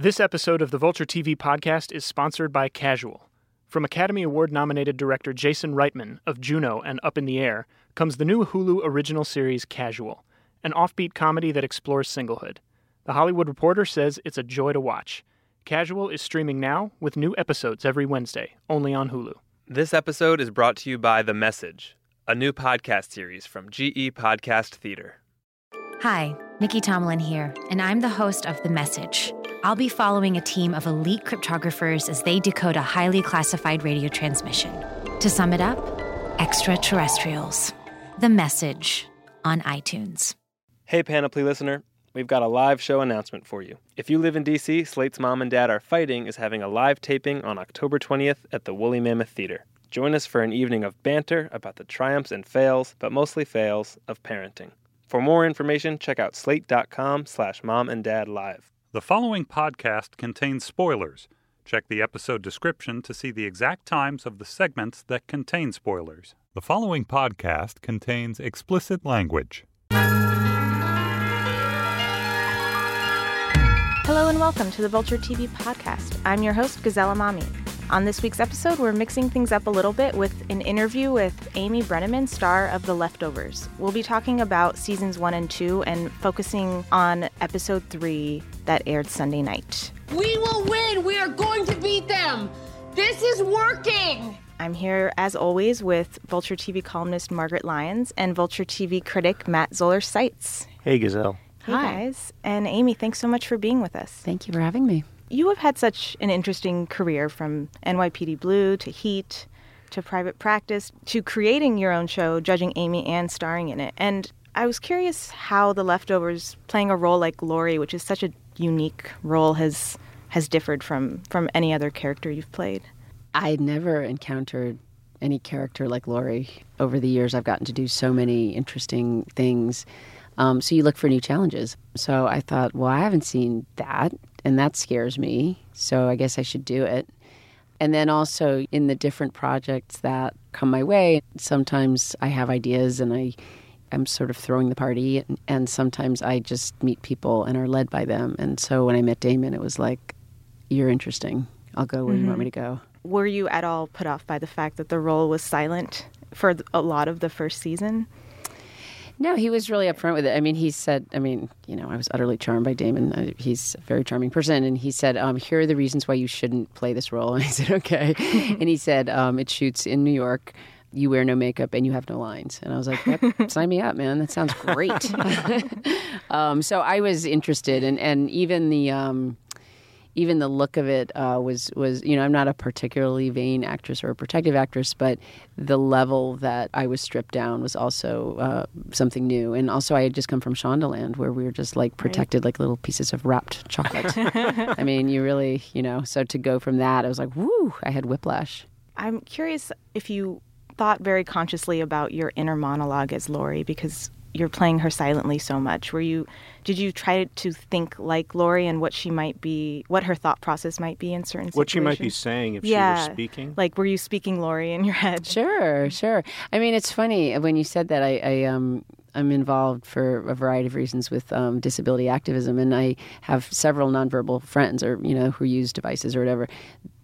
This episode of the Vulture TV podcast is sponsored by Casual. From Academy Award nominated director Jason Reitman of Juno and Up in the Air comes the new Hulu original series Casual, an offbeat comedy that explores singlehood. The Hollywood Reporter says it's a joy to watch. Casual is streaming now with new episodes every Wednesday, only on Hulu. This episode is brought to you by The Message, a new podcast series from GE Podcast Theater. Hi, Nicky Tomalin here, and I'm the host of The Message. I'll be following a team of elite cryptographers as they decode a highly classified radio transmission. To sum it up, extraterrestrials. The Message on iTunes. Hey, Panoply listener, we've got a live show announcement for you. If you live in DC, Slate's Mom and Dad Are Fighting is having a live taping on October 20th at the Woolly Mammoth Theater. Join us for an evening of banter about the triumphs and fails, but mostly fails, of parenting. For more information, check out slate.com slash mom and dad live. The following podcast contains spoilers. Check the episode description to see the exact times of the segments that contain spoilers. The following podcast contains explicit language. Hello and welcome to the Vulture TV podcast. I'm your host, Gazelle Emami. On this week's episode, we're mixing things up a little bit with an interview with Amy Brenneman, star of The Leftovers. We'll be talking about seasons one and two and focusing on episode three that aired Sunday night. We will win! We are going to beat them! This is working! I'm here, as always, with Vulture TV columnist Margaret Lyons and Vulture TV critic Matt Zoller Seitz. Hey, Gazelle. Hey, guys. And Amy, thanks so much for being with us. Thank you for having me. You have had such an interesting career from NYPD Blue to Heat to private practice to creating your own show, judging Amy and starring in it. And I was curious how The Leftovers, playing a role like Laurie, which is such a unique role, has has differed from from any other character you've played. I never encountered any character like Laurie. Over the years, I've gotten to do so many interesting things. Um, so you look for new challenges. So I thought, well, I haven't seen that, and that scares me. So I guess I should do it. And then also in the different projects that come my way, sometimes I have ideas and I am sort of throwing the party, and, and sometimes I just meet people and are led by them. And so when I met Damon, it was like, you're interesting. I'll go where you want mm-hmm. me to go. Were you at all put off by the fact that the role was silent for a lot of the first season? No, he was really upfront with it. I mean, he said, I mean, you know, I was utterly charmed by Damon. He's a very charming person. And he said, um, here are the reasons why you shouldn't play this role. And I said, okay. and he said, um, it shoots in New York. You wear no makeup and you have no lines. And I was like, yep, sign me up, man. That sounds great. um, so I was interested. And, and even the. Um, even the look of it uh, was was you know I'm not a particularly vain actress or a protective actress, but the level that I was stripped down was also uh, something new. And also I had just come from Shondaland where we were just like protected like little pieces of wrapped chocolate. I mean, you really you know. So to go from that, I was like, woo! I had whiplash. I'm curious if you thought very consciously about your inner monologue as Laurie because you're playing her silently so much. Were you did you try to think like Laurie and what she might be what her thought process might be in certain situations? What she might be saying if yeah. she were speaking. Like were you speaking Laurie in your head? Sure, sure. I mean, it's funny when you said that. I, I um, I'm involved for a variety of reasons with um, disability activism, and I have several nonverbal friends, or you know, who use devices or whatever.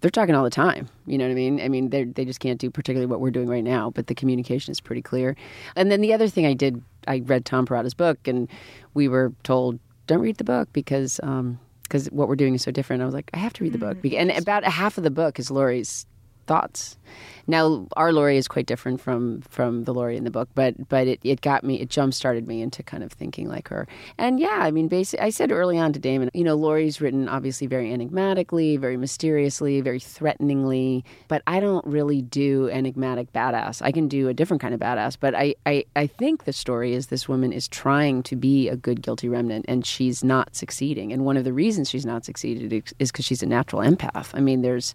They're talking all the time. You know what I mean? I mean, they they just can't do particularly what we're doing right now, but the communication is pretty clear. And then the other thing I did, I read Tom Perrotta's book, and we were told don't read the book because. Um, because what we're doing is so different. I was like, I have to read the book. And about half of the book is Laurie's thoughts. Now, our Laurie is quite different from from the Laurie in the book, but but it, it got me, it jump started me into kind of thinking like her. And yeah, I mean, basically, I said early on to Damon, you know, Laurie's written obviously very enigmatically, very mysteriously, very threateningly, but I don't really do enigmatic badass. I can do a different kind of badass, but I, I, I think the story is this woman is trying to be a good guilty remnant and she's not succeeding. And one of the reasons she's not succeeded is because she's a natural empath. I mean, there's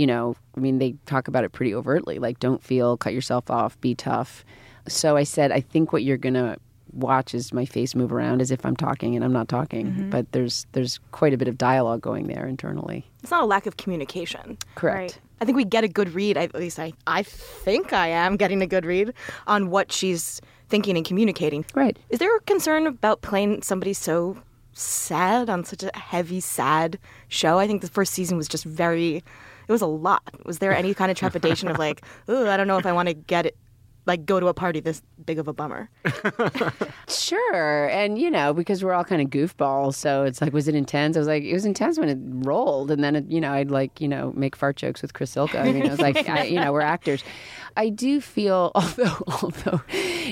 you know, I mean, they talk about it pretty overtly like, don't feel, cut yourself off, be tough. So I said, I think what you're going to watch is my face move around as if I'm talking and I'm not talking. Mm-hmm. But there's there's quite a bit of dialogue going there internally. It's not a lack of communication. Correct. Right. I think we get a good read, at least I, I think I am getting a good read on what she's thinking and communicating. Right. Is there a concern about playing somebody so sad on such a heavy, sad show. I think the first season was just very. It was a lot. Was there any kind of trepidation of like, oh, I don't know if I want to get it, like go to a party this big of a bummer? Sure. And, you know, because we're all kind of goofballs. So it's like, was it intense? I was like, it was intense when it rolled. And then, it, you know, I'd like, you know, make fart jokes with Chris Zylka. I mean, I was like, I, you know, we're actors. I do feel, although, although,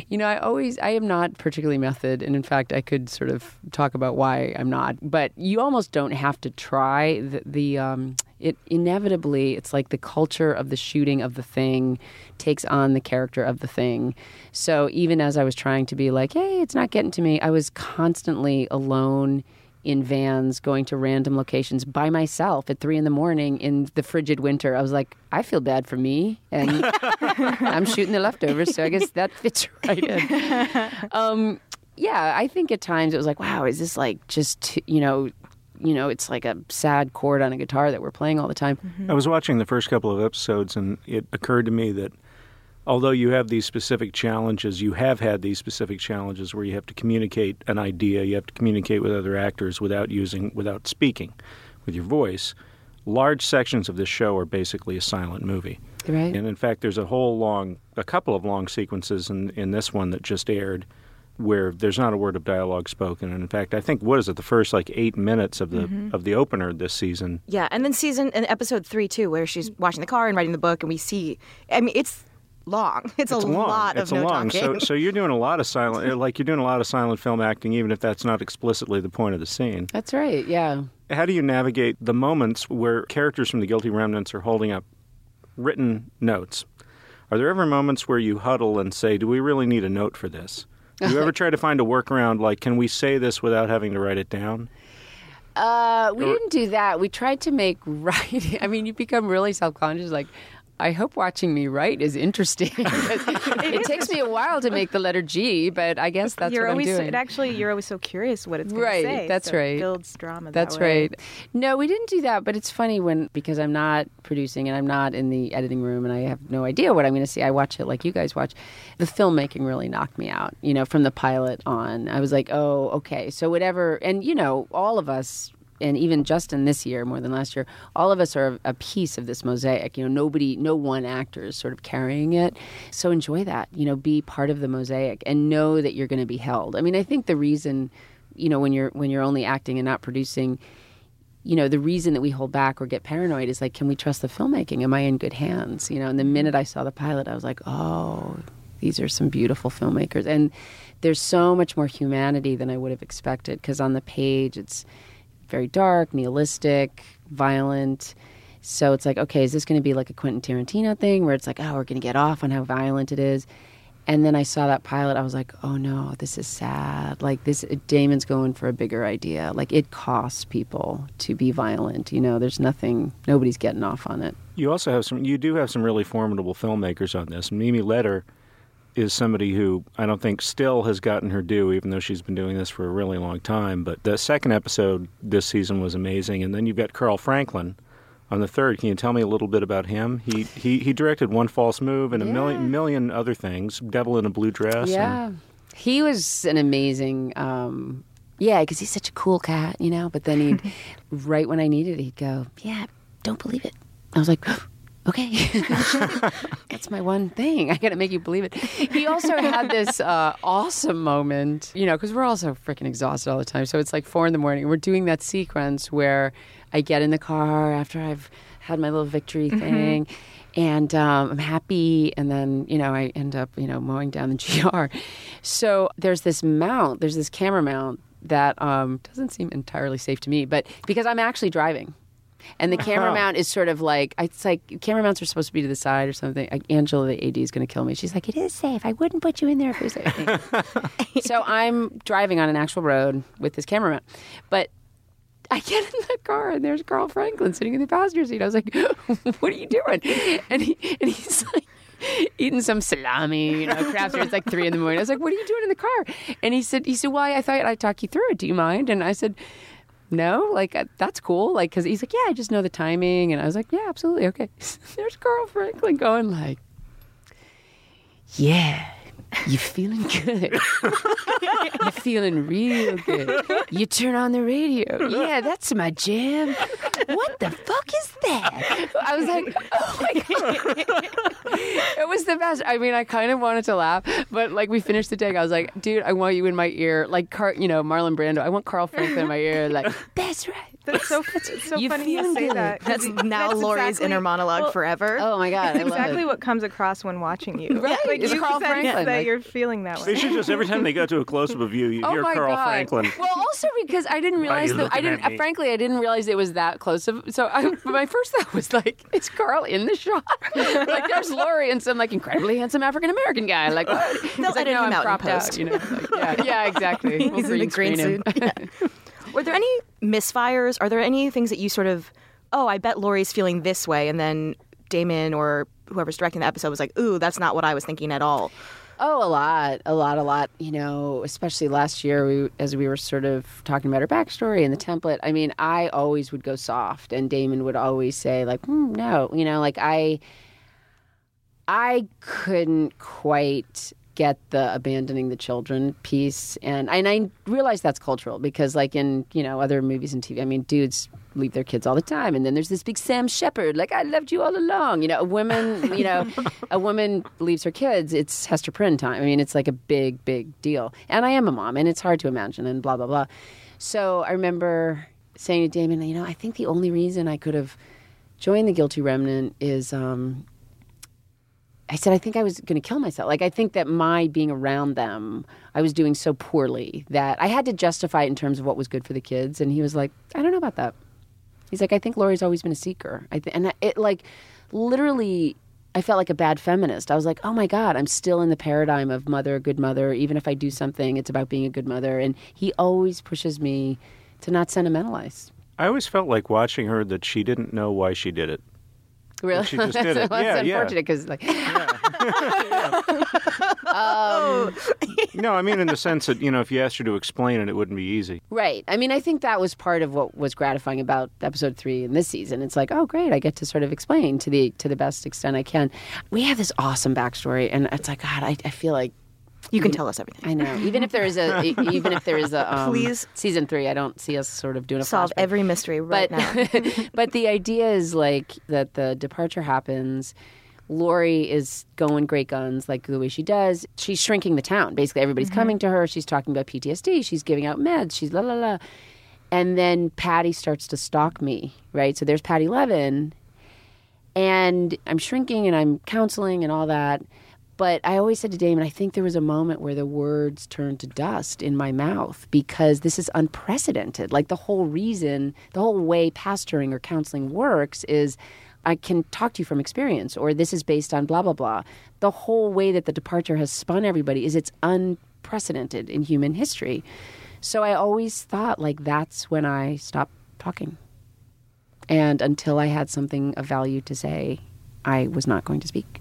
you know, I always, I am not particularly method. And in fact, I could sort of talk about why I'm not. But you almost don't have to try the, the um, it inevitably it's like the culture of the shooting of the thing takes on the character of the thing. So even as i was trying to be like hey it's not getting to me i was constantly alone in vans going to random locations by myself at three in the morning in the frigid winter. I was like i feel bad for me and i'm shooting the leftovers so i guess that fits right in. Um, yeah i think at times it was like wow is this like just you know you know, it's like a sad chord on a guitar that we're playing all the time. I was watching the first couple of episodes, and it occurred to me that although you have these specific challenges, you have had these specific challenges where you have to communicate an idea, you have to communicate with other actors without using, without speaking, with your voice. Large sections of this show are basically a silent movie. Right. And in fact, there's a whole long, a couple of long sequences in, in this one that just aired where there's not a word of dialogue spoken. And in fact, I think what is it, the first like eight minutes of the mm-hmm. of the opener this season Yeah, and then season and episode three too, where she's washing the car and writing the book, and we see. I mean, it's long. It's, It's a long. lot it's of a no long. talking. So, so you're doing a lot of silent, eh, like you're doing a lot of silent film acting, even if that's not explicitly the point of the scene. That's right. Yeah. How do you navigate the moments where characters from the Guilty Remnants are holding up written notes? Are there ever moments where you huddle and say, "Do we really need a note for this?" Do you ever try to find a workaround, like, can we say this without having to write it down? Uh, we didn't do that. We tried to make writing. I mean, you become really self conscious. Like, I hope watching me write is interesting. it takes me a while to make the letter G, but I guess that's you're what always I'm doing. it actually you're always so curious what it's going Right, say. that's so it right. builds drama. That's that way. right. No, we didn't do that, but it's funny when because I'm not producing and I'm not in the editing room and I have no idea what I'm going to see. I watch it like you guys watch. The filmmaking really knocked me out. You know, from the pilot on, I was like, oh, okay, so whatever. And you know, all of us. And even Justin this year, more than last year, all of us are a piece of this mosaic. You know, nobody, no one actor is sort of carrying it. So enjoy that. You know, be part of the mosaic and know that you're going to be held. I mean, I think the reason, you know, when you're when you're only acting and not producing, you know, the reason that we hold back or get paranoid is like, can we trust the filmmaking? Am I in good hands? You know, and the mm-hmm. minute I saw the pilot, I was like, oh, these are some beautiful filmmakers. And there's so much more humanity than I would have expected because on the page, it's very dark, nihilistic, violent. So it's like, okay, is this going to be like a Quentin Tarantino thing where it's like, oh, we're going to get off on how violent it is? And then I saw that pilot. I was like, oh no, this is sad. Like this, Damon's going for a bigger idea. Like it costs people to be violent. You know, there's nothing. Nobody's getting off on it. You also have some. You do have some really formidable filmmakers on this. Mimi Leder is somebody who I don't think still has gotten her due, even though she's been doing this for a really long time. But the second episode this season was amazing, and then you've got Carl Franklin on the third. Can you tell me a little bit about him? He he, he directed One False Move and a million million other things. Devil in a Blue Dress. and- Yeah, he was an amazing. Um, yeah, because he's such a cool cat, you know. But then he'd, right when I needed it, he'd go, "Yeah, don't believe it." I was like. Okay, that's my one thing. I got to make you believe it. He also had this uh, awesome moment, you know, because we're all so freaking exhausted all the time. So it's like four in the morning. We're doing that sequence where I get in the car after I've had my little victory thing, and um, I'm happy. And then you know I end up you know mowing down the GR. So there's this mount. There's this camera mount that um, doesn't seem entirely safe to me, but because I'm actually driving. And the camera mount is sort of like it's like camera mounts are supposed to be to the side or something. Like, Angela, the AD, is going to kill me. She's like, "It is safe. I wouldn't put you in there if it was safe." so I'm driving on an actual road with this camera mount, but I get in the car and there's Carl Franklin sitting in the passenger seat. I was like, "What are you doing?" And he and he's like. Eating some salami, you know, crafts. It's like three in the morning. I was like, "What are you doing in the car?" And he said, "He said, well, I thought I'd talk you through it. Do you mind?" And I said, no, like uh, that's cool. Like, cause he's like, yeah, I just know the timing, and I was like, yeah, absolutely, okay. There's Carl Franklin going like, yeah, You feeling good? you're feeling real good? You turn on the radio. Yeah, that's my jam. What the fuck is that? I was like, oh my god, it was the best. I mean, I kind of wanted to laugh, but like we finished the take, I was like, dude, I want you in my ear, like Car- you know, Marlon Brando. I want Carl Franklin in my ear, like that's right. That's so, it's so You funny you feeling say good. that. 'cause That's now that's Laurie's exactly- inner monologue well, forever. Oh my god, I love Exactly it. what comes across when watching you. Right, Like it's you Carl sense Franklin, that like- you're feeling that way. They way. should just every time they go to a close up of you, you Oh hear my Carl God. Franklin. Well, also because I didn't realize that I didn't. Frankly, I didn't realize it was that close. Of, so I, my first thought was like, "Is Carl in the shot?" like, there's Laurie and some like incredibly handsome African American guy. Like, what? He's They'll like, no, I'm out in cropped post. out. You know, like, yeah, yeah, exactly. We'll He's in the green suit. Were there any misfires? Are there any things that you sort of, oh, I bet Laurie's feeling this way, and then Damon or whoever's directing the episode was like, ooh, that's not what I was thinking at all. Oh, a lot, a lot, a lot. You know, especially last year, we as we were sort of talking about her backstory and the template. I mean, I always would go soft, and Damon would always say like, "Hmm, "No," you know, like I, I couldn't quite get the abandoning the children piece, and and I realize that's cultural because, like in you know other movies and TV, I mean, dudes leave their kids all the time, and then there's this big Sam Shepard, like I loved you all along. You know, a woman, you know, a woman leaves her kids. It's Hester Prynne time. I mean, it's like a big, big deal. And I am a mom, and it's hard to imagine, and blah blah blah. So I remember saying to Damon, you know, I think the only reason I could have joined the Guilty Remnant is. Um, I said, I think I was going to kill myself. Like, I think that my being around them, I was doing so poorly that I had to justify it in terms of what was good for the kids. And he was like, I don't know about that. He's like, I think Laurie's always been a seeker. I th- and it like literally, I felt like a bad feminist. I was like, oh my God, I'm still in the paradigm of mother, good mother. Even if I do something, it's about being a good mother. And he always pushes me to not sentimentalize. I always felt like watching her that she didn't know why she did it. Really? she just that's did it. that's Yeah, yeah. unfortunate because, like, um, No, I mean in the sense that you know, if you asked her to explain it, it wouldn't be easy. Right. I mean, I think that was part of what was gratifying about episode three in this season. It's like, oh, great, I get to sort of explain to the to the best extent I can. We have this awesome backstory, and it's like, God, I, I feel like You can tell us everything. I know. Even if there is a, even if there is a, um, Please. season three, I don't see us sort of doing a Solve flashback. every mystery right but now. but the idea is like that the departure happens. Laurie is going great guns like the way she does. She's shrinking the town. Basically, everybody's coming to her. She's talking about PTSD. She's giving out meds. She's la la la. And then Patty starts to stalk me, right? So there's Patty Levin, and I'm shrinking and I'm counseling and all that. But I always said to Damon, I think there was a moment where the words turned to dust in my mouth because this is unprecedented. Like the whole reason, the whole way pastoring or counseling works is I can talk to you from experience, or this is based on blah, blah, blah. The whole way that the departure has spun everybody is it's unprecedented in human history. So I always thought like that's when I stopped talking. And until I had something of value to say, I was not going to speak.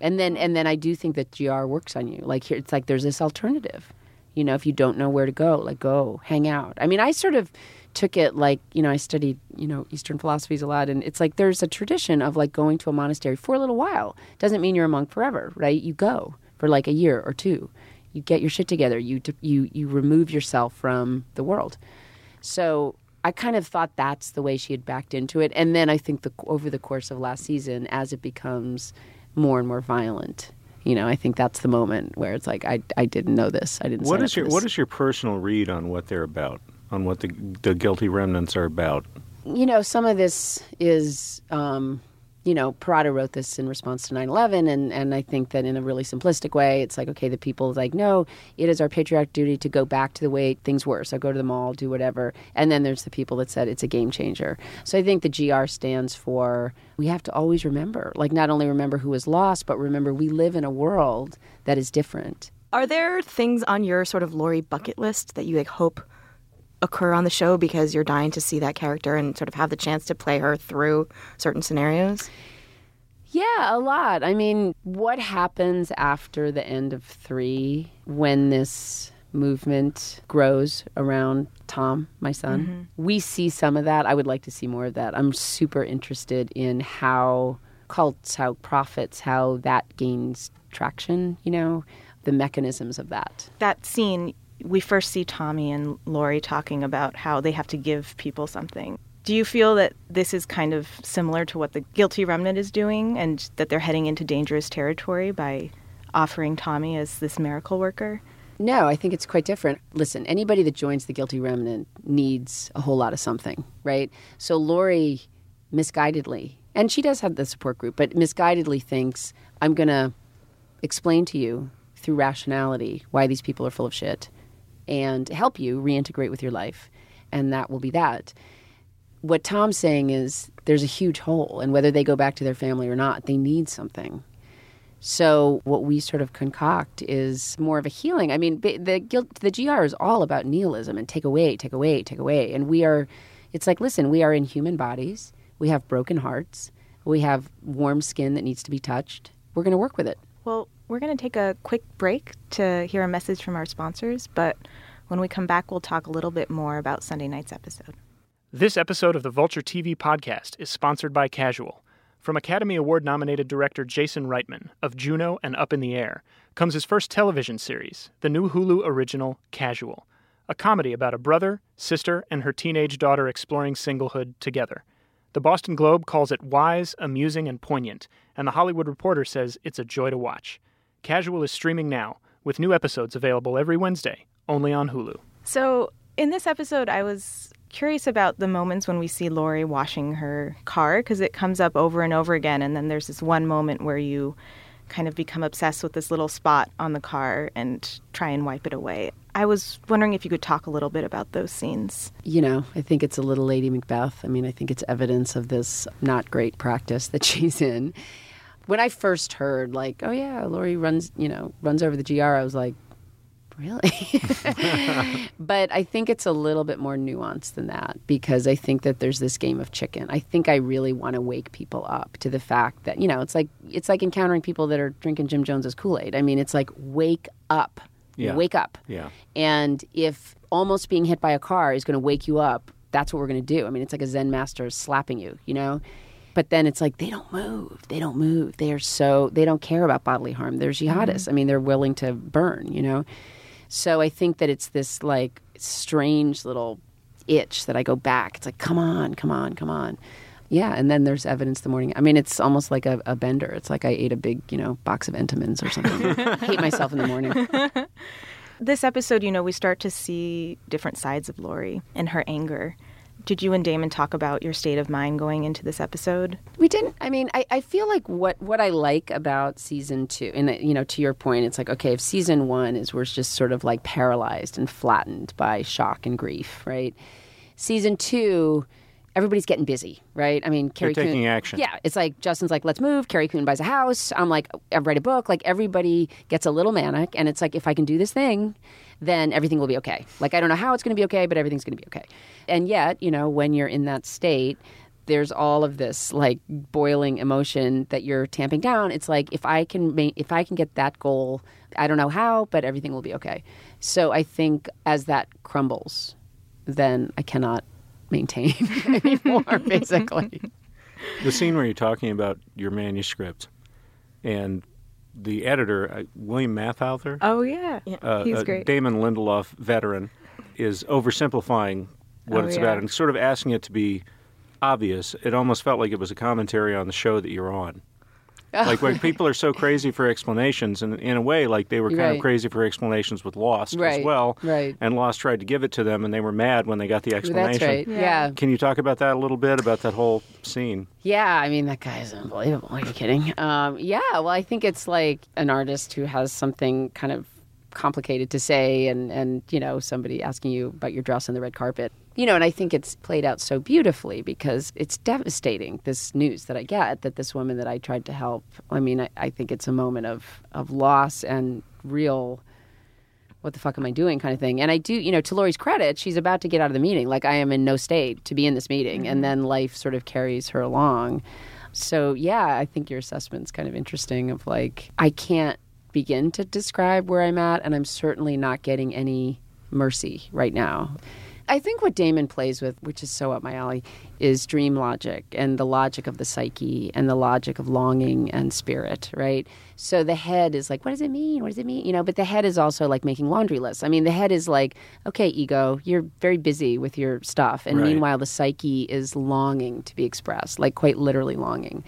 And then and then I do think that GR works on you. Like here it's like there's this alternative. You know, if you don't know where to go, like go, hang out. I mean, I sort of took it like, you know, I studied, you know, Eastern philosophies a lot and it's like there's a tradition of like going to a monastery for a little while. Doesn't mean you're a monk forever, right? You go for like a year or two. You get your shit together. You you you remove yourself from the world. So I kind of thought that's the way she had backed into it, and then I think the, over the course of last season, as it becomes more and more violent, you know, I think that's the moment where it's like I, I didn't know this. I didn't. What is your this. what is your personal read on what they're about, on what the the guilty remnants are about? you know, some of this is, um, you know, Perrotta wrote this in response to 9 11, and, and I think that in a really simplistic way, it's like, okay, the people like, no, it is our patriotic duty to go back to the way things were. So go to the mall, do whatever. And then there's the people that said it's a game changer. So I think the GR stands for we have to always remember, like, not only remember who was lost, but remember we live in a world that is different. Are there things on your sort of Laurie bucket list that you like hope occur on the show because you're dying to see that character and sort of have the chance to play her through certain scenarios? Yeah, a lot. I mean, what happens after the end of three when this movement grows around Tom, my son? Mm-hmm. We see some of that. I would like to see more of that. I'm super interested in how cults, how prophets, how that gains traction, you know? the mechanisms of that. That scene, we first see Tommy and Laurie talking about how they have to give people something. Do you feel that this is kind of similar to what the guilty remnant is doing and that they're heading into dangerous territory by offering Tommy as this miracle worker? No, I think it's quite different. Listen, anybody that joins the guilty remnant needs a whole lot of something, right? So Laurie misguidedly, and she does have the support group, but misguidedly thinks, I'm going to explain to you through rationality why these people are full of shit and help you reintegrate with your life. And that will be that. What Tom's saying is there's a huge hole, and whether they go back to their family or not, they need something. So what we sort of concoct is more of a healing. I mean, the guilt, the GR is all about nihilism and take away, take away, take away. And we are, it's like, listen, we are in human bodies. We have broken hearts. We have warm skin that needs to be touched. We're going to work with it. Well, we're going to take a quick break to hear a message from our sponsors, but when we come back, we'll talk a little bit more about Sunday night's episode. This episode of the Vulture TV podcast is sponsored by Casual. From Academy Award nominated director Jason Reitman of Juno and Up in the Air comes his first television series, the new Hulu original Casual, a comedy about a brother, sister, and her teenage daughter exploring singlehood together. The Boston Globe calls it wise, amusing, and poignant, and The Hollywood Reporter says it's a joy to watch. Casual is streaming now, with new episodes available every Wednesday, only on Hulu. So, in this episode, I was curious about the moments when we see Laurie washing her car because it comes up over and over again. And then there's this one moment where you kind of become obsessed with this little spot on the car and try and wipe it away. I was wondering if you could talk a little bit about those scenes. You know, I think it's a little Lady Macbeth. I mean, I think it's evidence of this not great practice that she's in. When I first heard, like, oh yeah, Laurie runs, you know, runs over the GR, I was like, really? but I think it's a little bit more nuanced than that because I think that there's this game of chicken. I think I really want to wake people up to the fact that, you know, it's like it's like encountering people that are drinking Jim Jones's Kool-Aid. I mean, it's like wake up. Yeah. Wake up. Yeah. And if almost being hit by a car is going to wake you up, that's what we're going to do. I mean, it's like a Zen master slapping you, you know? But then it's like they don't move. They don't move. They are so they don't care about bodily harm. They're mm-hmm. jihadists. I mean, they're willing to burn, you know? So I think that it's this like strange little itch that I go back. It's like, come on, come on, come on. Yeah, and then there's evidence the morning. I mean, it's almost like a, a bender. It's like I ate a big, you know, box of Entenmann's or something. Hate myself in the morning. This episode, you know, we start to see different sides of Laurie and her anger. Did you and Damon talk about your state of mind going into this episode? We didn't. I mean, I, I feel like what, what I like about season two, and uh, you know, to your point, it's like okay, if season one is we're just sort of like paralyzed and flattened by shock and grief, right? Season two, everybody's getting busy, right? I mean, Carrie They're taking Coon, action. Yeah, it's like Justin's like, let's move. Carrie Coon buys a house. I'm like, I write a book. Like everybody gets a little manic, and it's like if I can do this thing, then everything will be okay. Like I don't know how it's going to be okay, but everything's going to be okay. And yet, you know, when you're in that state, there's all of this like boiling emotion that you're tamping down. It's like if I can ma- if I can get that goal, I don't know how, but everything will be okay. So I think as that crumbles, then I cannot maintain anymore. Basically, The scene where you're talking about your manuscript and the editor, uh, William Mapother, Oh yeah, uh, he's a great. Damon Lindelof veteran, is oversimplifying what Oh, it's yeah. about and sort of asking it to be obvious. It almost felt like it was a commentary on the show that you're on. like when people are so crazy for explanations, and in a way, like they were kind Right. of crazy for explanations with Lost Right, as well. right. And Lost tried to give it to them, and they were mad when they got the explanation. that's right. Yeah. Can you talk about that a little bit about that whole scene? Yeah, I mean that guy is unbelievable. Are you kidding? Um, yeah, well, I think it's like an artist who has something kind of complicated to say, and and you know somebody asking you about your dress on the red carpet. You know, and I think it's played out so beautifully because it's devastating. This news that I get that this woman that I tried to help. I mean, I, I think it's a moment of of loss and real what the fuck am I doing kind of thing. And I do, you know, to Laurie's credit, she's about to get out of the meeting. Like I am in no state to be in this meeting. And mm-hmm. then life sort of carries her along. So yeah, I think your assessment's kind of interesting of like I can't begin to describe where I'm at and I'm certainly not getting any mercy right now. I think what Damon plays with, which is so up my alley, is dream logic and the logic of the psyche and the logic of longing and spirit, right? So the head is like, what does it mean? What does it mean? You know, but the head is also like making laundry lists. I mean, the head is like, okay, ego, you're very busy with your stuff. And Right. meanwhile, the psyche is longing to be expressed, like quite literally longing.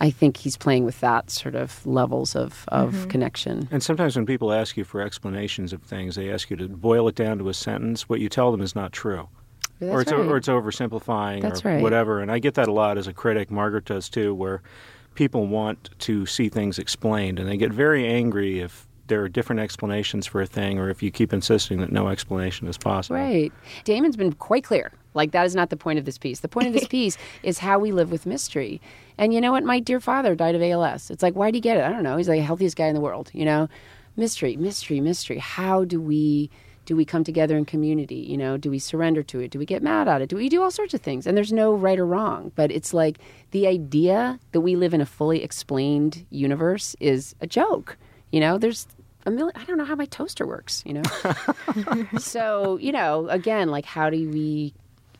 I think he's playing with that sort of levels of, of mm-hmm. connection. And sometimes when people ask you for explanations of things, they ask you to boil it down to a sentence. What you tell them is not true. That's or it's right. or it's oversimplifying That's or right. whatever. And I get that a lot as a critic. Margaret does too, where people want to see things explained, and they get very angry if there are different explanations for a thing, or if you keep insisting that no explanation is possible. Right. Damon's been quite clear. Like, that is not the point of this piece. The point of this piece is how we live with mystery. And you know what? My dear father died of ALS. It's like, why'd he get it? I don't know. He's like the healthiest guy in the world, you know? Mystery, mystery, mystery. How do we. Do we come together in community? You know, do we surrender to it? Do we get mad at it? Do we do all sorts of things? And there's no right or wrong, but it's like the idea that we live in a fully explained universe is a joke. You know, there's a million. I don't know how my toaster works. You know, so you know again like how do we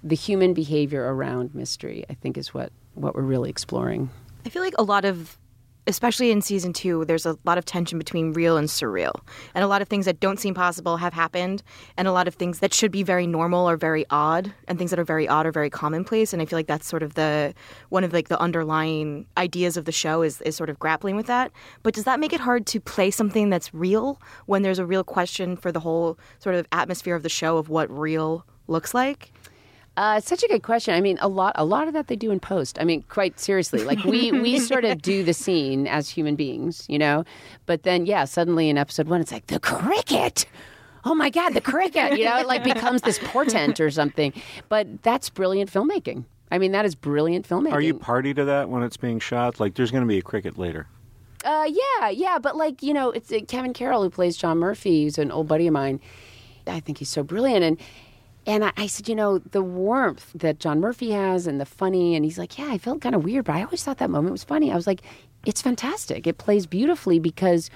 the human behavior around mystery i think is what what we're really exploring I feel like a lot of, especially in season two, there's a lot of tension between real and surreal. And a lot of things that don't seem possible have happened, and a lot of things that should be very normal are very odd, and things that are very odd are very commonplace. And I feel like that's sort of the one of like the underlying ideas of the show is, is sort of grappling with that. But does that make it hard to play something that's real when there's a real question for the whole sort of atmosphere of the show of what real looks like? Uh, it's such a good question. I mean a lot a lot of that they do in post. I mean quite seriously like we we sort of do the scene as human beings you know? But then yeah suddenly in episode one it's like the cricket! Oh my god the cricket! You know it like becomes this portent or something. But that's brilliant filmmaking. I mean that is brilliant filmmaking Are you party to that when it's being shot? Like, there's going to be a cricket later. Uh, yeah, yeah, but like you know, it's uh, Kevin Carroll who plays John Murphy, who's an old buddy of mine. I think he's so brilliant, and and I, I said, you know, the warmth that John Murphy has, and the funny, and he's like, yeah, I felt kind of weird, but I always thought that moment was funny. I was like, it's fantastic. It plays beautifully because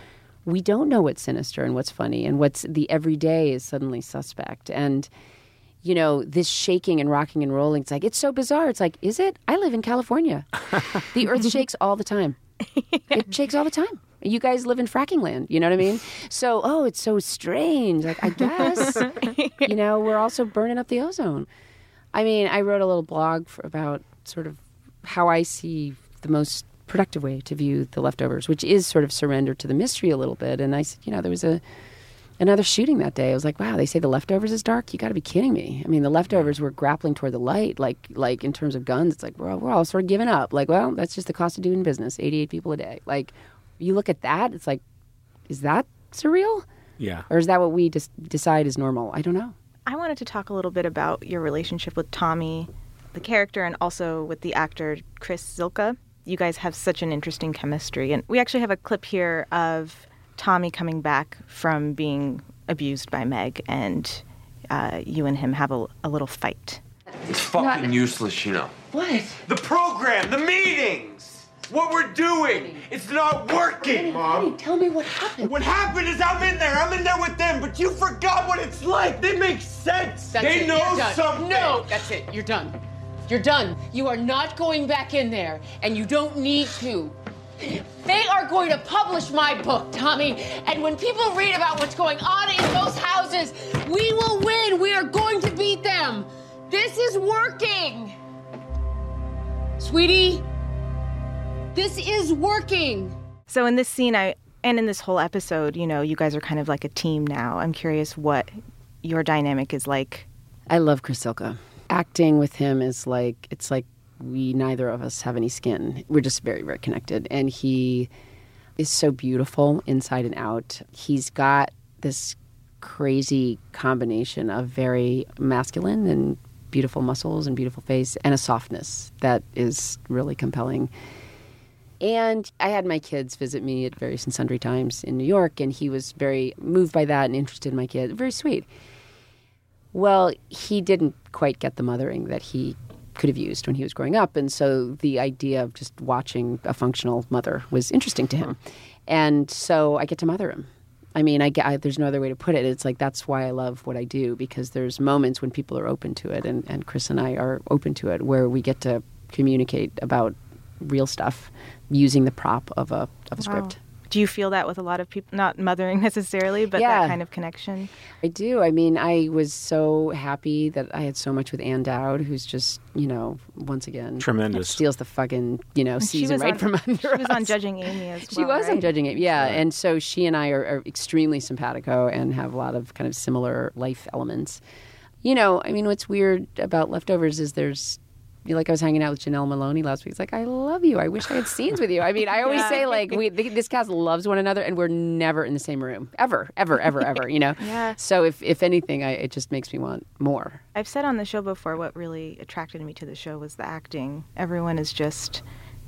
we don't know what's sinister and what's funny, and what's the everyday is suddenly suspect, and you know, this shaking and rocking and rolling. It's like, it's so bizarre. It's like, is it? I live in California. the earth shakes all the time. It shakes all the time. You guys live in fracking land, you know what I mean? So, oh, it's so strange. Like, I guess, you know, we're also burning up the ozone. I mean, I wrote a little blog about sort of how I see the most productive way to view the leftovers, which is sort of surrender to the mystery a little bit. And I said, you know, there was a another shooting that day. I was like, wow, they say the leftovers is dark. You got to be kidding me. I mean, the leftovers were grappling toward the light, like like in terms of guns. It's like we're all, we're all sort of giving up. Like, well, that's just the cost of doing business. Eighty-eight people a day. Like, you look at that, it's like, is that surreal, Yeah. or is that what we just decide is normal? I don't know. I wanted to talk a little bit about your relationship with Tommy, the character, and also with the actor Chris Zylka. You guys have such an interesting chemistry. And we actually have a clip here of Tommy coming back from being abused by Meg, and uh, you and him have a, a little fight. It's fucking useless, you know. What? The program, the meetings, what we're doing, it's not working, Mom. Tell me what happened. What happened is I'm in there, I'm in there with them, but you forgot what it's like. They make sense. That's they it. know You're something. No, that's it. You're done. You're done. You are not going back in there, and you don't need to. They are going to publish my book, Tommy. And when people read about what's going on in those houses, we will win. We are going to beat them. This is working. Sweetie, this is working. So in this scene, I and in this whole episode, you know, you guys are kind of like a team now. I'm curious what your dynamic is like. I love Chris Zylka. Acting with him is like it's like we neither of us have any skin. We're just very very connected, and he is so beautiful inside and out. He's got this crazy combination of very masculine and beautiful muscles and beautiful face and a softness that is really compelling. And I had my kids visit me at various and sundry times in New York, and he was very moved by that and interested in my kid. Very sweet. Well, he didn't quite get the mothering that he could have used when he was growing up. And so the idea of just watching a functional mother was interesting to him. Mm-hmm. And so I get to mother him. I mean, I, I there's no other way to put it. It's like that's why I love what I do because there's moments when people are open to it, and, and Chris and I are open to it, where we get to communicate about real stuff using the prop of a of a script. Wow. Do you feel that with a lot of people? Not mothering necessarily, but Yeah. that kind of connection. I do. I mean, I was so happy that I had so much with Ann Dowd, who's just, you know, once again Tremendous. steals the fucking, you know, season right on- from under She was on. Judging Amy as well. She well. was on judging it, yeah. And so she and I are, are extremely simpatico and have a lot of kind of similar life elements. You know, I mean, what's weird about leftovers is there's, you know, like I was hanging out with Janel Moloney last week. It's like I love you. I wish I had scenes with you. I mean, I always Yeah. say like we this cast loves one another, and we're never in the same room ever, ever, ever, ever. You know. Yeah. So if if anything, I, it just makes me want more. I've said on the show before what really attracted me to the show was the acting. Everyone is just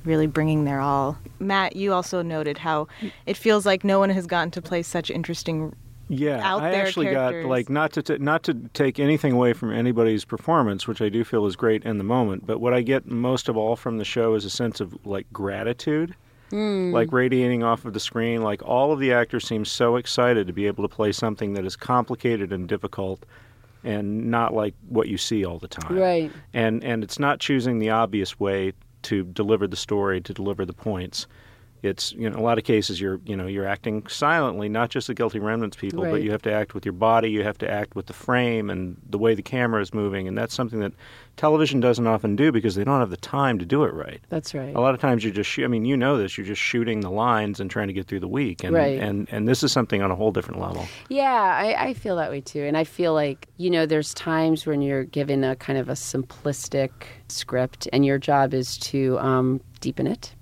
really bringing their all. Matt, you also noted how it feels like no one has gotten to play such interesting. Yeah, I actually characters. got like not to t- not to take anything away from anybody's performance, which I do feel is great in the moment. But what I get most of all from the show is a sense of like gratitude, like radiating off of the screen. Like all of the actors seem so excited to be able to play something that is complicated and difficult, and not like what you see all the time. Right. And and it's not choosing the obvious way to deliver the story to deliver the points. It's you know in a lot of cases you're you know you're acting silently, not just the guilty remnants people, but you have to act with your body, you have to act with the frame and the way the camera is moving, and that's something that television doesn't often do because they don't have the time to do it right. That's right. A lot of times you're just shoo- I mean you know this you're just shooting the lines and trying to get through the week and Right. and and this is something on a whole different level. Yeah, I, I feel that way too. And I feel like, you know, there's times when you're given a kind of a simplistic script and your job is to um, deepen it.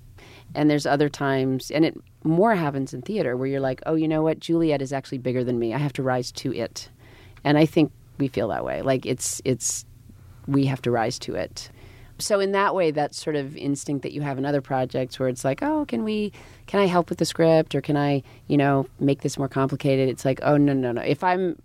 And there's other times, and it more happens in theater where you're like, oh, you know what? Juliet is actually bigger than me. I have to rise to it. And I think we feel that way. Like it's, it's, we have to rise to it. So in that way, that sort of instinct that you have in other projects where it's like, oh, can we, can I help with the script or can I, you know, make this more complicated? It's like, oh no, no, no. If I'm,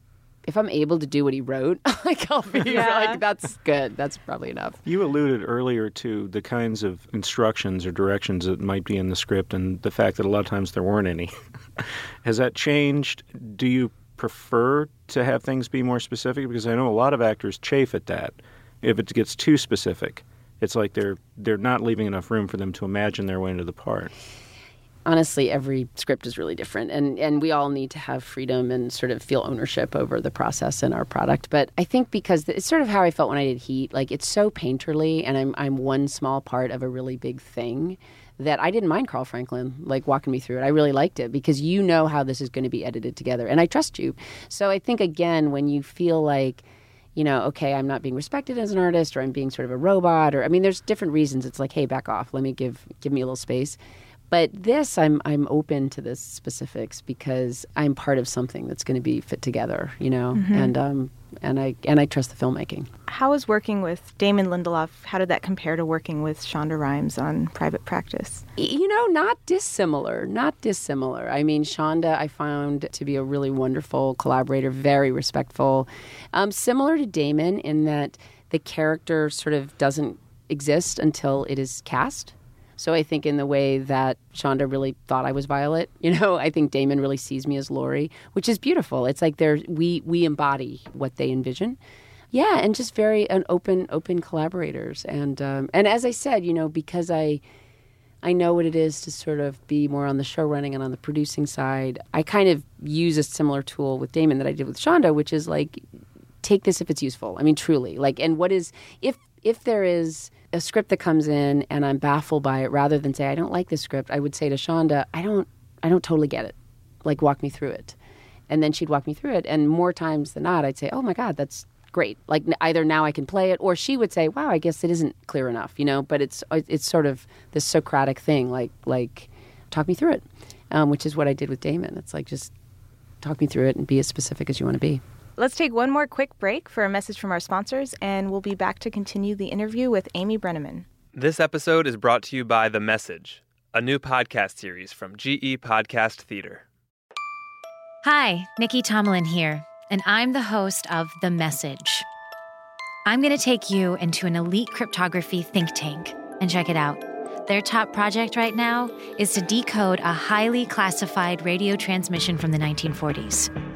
if I'm able to do what he wrote, like I'll be Yeah. like, that's good. That's probably enough. You alluded earlier to the kinds of instructions or directions that might be in the script and the fact that a lot of times there weren't any. Has that changed? Do you prefer to have things be more specific? Because I know a lot of actors chafe at that. If it gets too specific, it's like they're they're not leaving enough room for them to imagine their way into the part. Honestly every script is really different and and we all need to have freedom and sort of feel ownership over the process and our product but i think because it's sort of how i felt when i did heat like it's so painterly and i'm i'm one small part of a really big thing that I didn't mind Carl Franklin like walking me through it. I really liked it because you know how this is going to be edited together and I trust you. So I think again when you feel like you know, okay, I'm not being respected as an artist or I'm being sort of a robot or I mean there's different reasons. It's like, hey, back off. Let me give give me a little space. But this I'm I'm open to the specifics because I'm part of something that's going to be fit together, you know. And um and I and I trust the filmmaking. How was working with Damon Lindelof? How did that compare to working with Shonda Rhimes on Private Practice? You know, not dissimilar, not dissimilar. I mean, Shonda, I found to be a really wonderful collaborator, very respectful. Um, similar to Damon in that the character sort of doesn't exist until it is cast. So I think in the way that Shonda really thought I was Violet, you know, I think Damon really sees me as Laurie, which is beautiful. It's like they're we we embody what they envision. Yeah, and just very an open open collaborators. And um, and as I said, you know, because I I know what it is to sort of be more on the show running and on the producing side. I kind of use a similar tool with Damon that I did with Shonda, which is like take this if it's useful. I mean, truly. Like, and what is if if there is a script that comes in and I'm baffled by it, rather than say I don't like this script, I would say to Shonda, I don't I don't totally get it. Like, walk me through it, and then she'd walk me through it. And more times than not, I'd say, Oh my God, that's great. Like either now I can play it, or she would say, "Wow, I guess it isn't clear enough," you know. But it's it's sort of this Socratic thing, like like talk me through it, um, which is what I did with Damon. It's like just talk me through it and be as specific as you want to be. Let's take one more quick break for a message from our sponsors, and we'll be back to continue the interview with Amy Brenneman. This episode is brought to you by The Message, a new podcast series from GE Podcast Theater. Hi, Nicky Tomalin here, and I'm the host of The Message. I'm going to take you into an elite cryptography think tank and check it out. Their top project right now is to decode a highly classified radio transmission from the 1940s.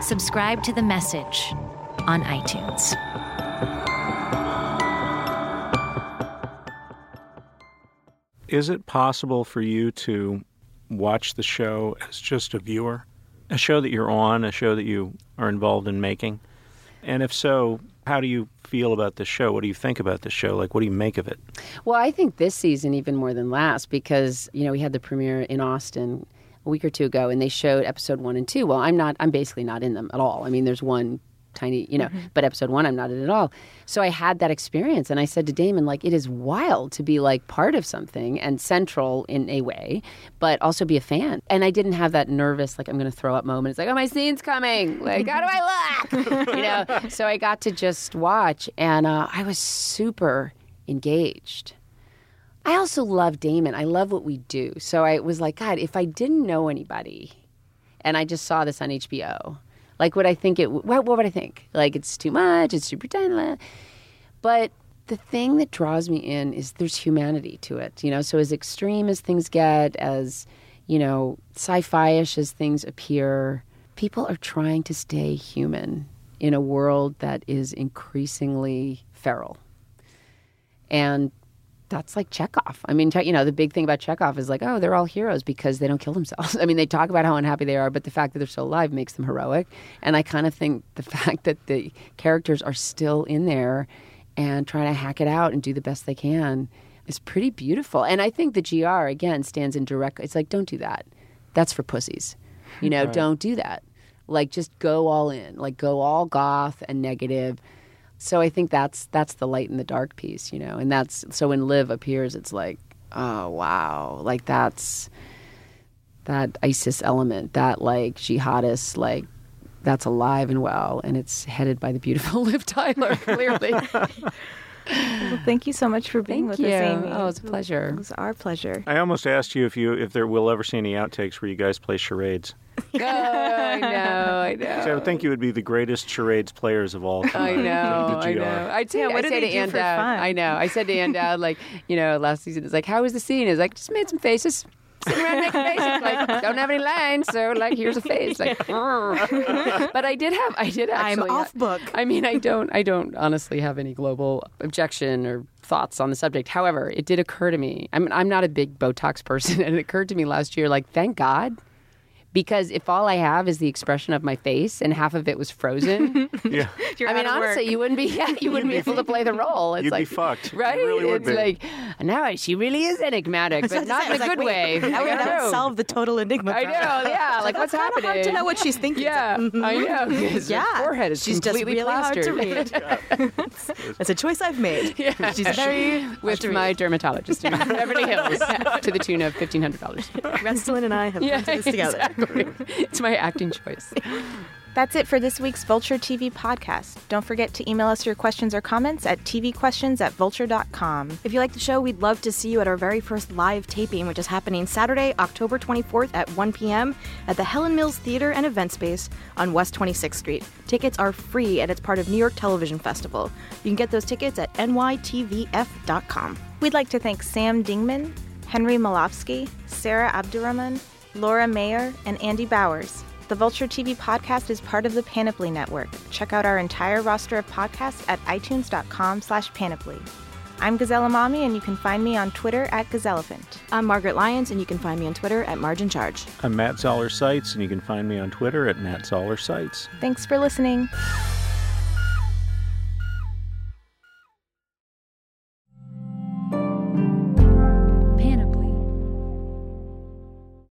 Subscribe to The Message on iTunes. Is it possible for you to watch the show as just a viewer? A show that you're on, a show that you are involved in making? And if so, how do you feel about the show? What do you think about the show? Like, what do you make of it? Well, I think this season even more than last because you know we had the premiere in Austin a week or two ago, and they showed episode one and two. Well, I'm not. I'm basically not in them at all. I mean, there's one tiny, you know, but episode one I'm not in at all. So I had that experience, and I said to Damon, like, it is wild to be like part of something and central in a way, but also be a fan. And I didn't have that nervous, like, I'm going to throw up moment. It's like, oh, my scene's coming. Like, how do I look? you know. So I got to just watch, and uh, I was super engaged. I also love Damon. I love what we do. So I was like, God, if I didn't know anybody and I just saw this on HBO, like, would I think it, what, what would I think? Like, it's too much, it's too pretend. But the thing that draws me in is there's humanity to it, you know? So as extreme as things get, as, you know, sci fi ish as things appear, people are trying to stay human in a world that is increasingly feral. And that's like Chekhov. I mean, you know, the big thing about Chekhov is like, oh, they're all heroes because they don't kill themselves. I mean, they talk about how unhappy they are, but the fact that they're still alive makes them heroic. And I kind of think the fact that the characters are still in there and trying to hack it out and do the best they can is pretty beautiful. And I think the GR, again, stands in direct, it's like, don't do that. That's for pussies. You know, Right. don't do that. Like, just go all in, like, go all goth and negative. So I think that's that's the light and the dark piece, you know. And that's so when Liv appears, it's like, oh wow, like that's that ISIS element, that like jihadist, like that's alive and well, and it's headed by the beautiful Liv Tyler, clearly. Well, thank you so much for being Thank with you. us, Amy. Oh, it's a pleasure. It was our pleasure. I almost asked you if you if there will ever see any outtakes where you guys play charades. oh, I know, I know. So I would think you would be the greatest charades players of all I know, The I GR. know. I say, Yeah, what I do say they to do Ann for Dowd, fun? I know. I said to Ann Dowd, like, you know, last season, it's like, how was the scene? It's like, just made some faces. Sitting around making faces, like don't have any lines, so like here's a face, like. but I did have, I did I'm off uh, book. I mean, I don't, I don't honestly have any global objection or thoughts on the subject. However, it did occur to me. I mean, I'm not a big Botox person, and it occurred to me last year, like, thank God. Because if all I have is the expression of my face and half of it was frozen, yeah. I mean, honestly, you wouldn't be yeah, you wouldn't be able to play the role. It's like You'd be like fucked. You right? really would it's be. like now she really is enigmatic, but not in a good way. That would, I that would solve the total enigma. I know, yeah. Like what's It's kinda happening? Hard to know what she's thinking. Yeah, I know. 'cause her yeah, forehead is she's completely really to plastered. read. That's a choice I've made. Yeah. She's very with my dermatologist in Beverly Hills to the tune of fifteen hundred dollars. Restylane and I have Yeah, put this together. exactly. It's my acting choice. That's it for this week's Vulture TV podcast. Don't forget to email us your questions or comments at tvquestions at vulture.com. If you like the show, we'd love to see you at our very first live taping, which is happening Saturday, October 24th at 1 p.m. at the Helen Mills Theater and Event Space on West 26th Street. Tickets are free and it's part of New York Television Festival. You can get those tickets at nytvf.com. We'd like to thank Sam Dingman, Henry Molofsky, Sarah Abdurrahman, Laura Mayer, and Andy Bowers. The Vulture TV podcast is part of the Panoply Network. Check out our entire roster of podcasts at itunes.com slash panoply. I'm Gazelle Emami, and you can find me on Twitter at Gazellephant. I'm Margaret Lyons, and you can find me on Twitter at Margin Charge. I'm Matt Zoller Seitz, and you can find me on Twitter at Matt Zoller Seitz. Thanks for listening.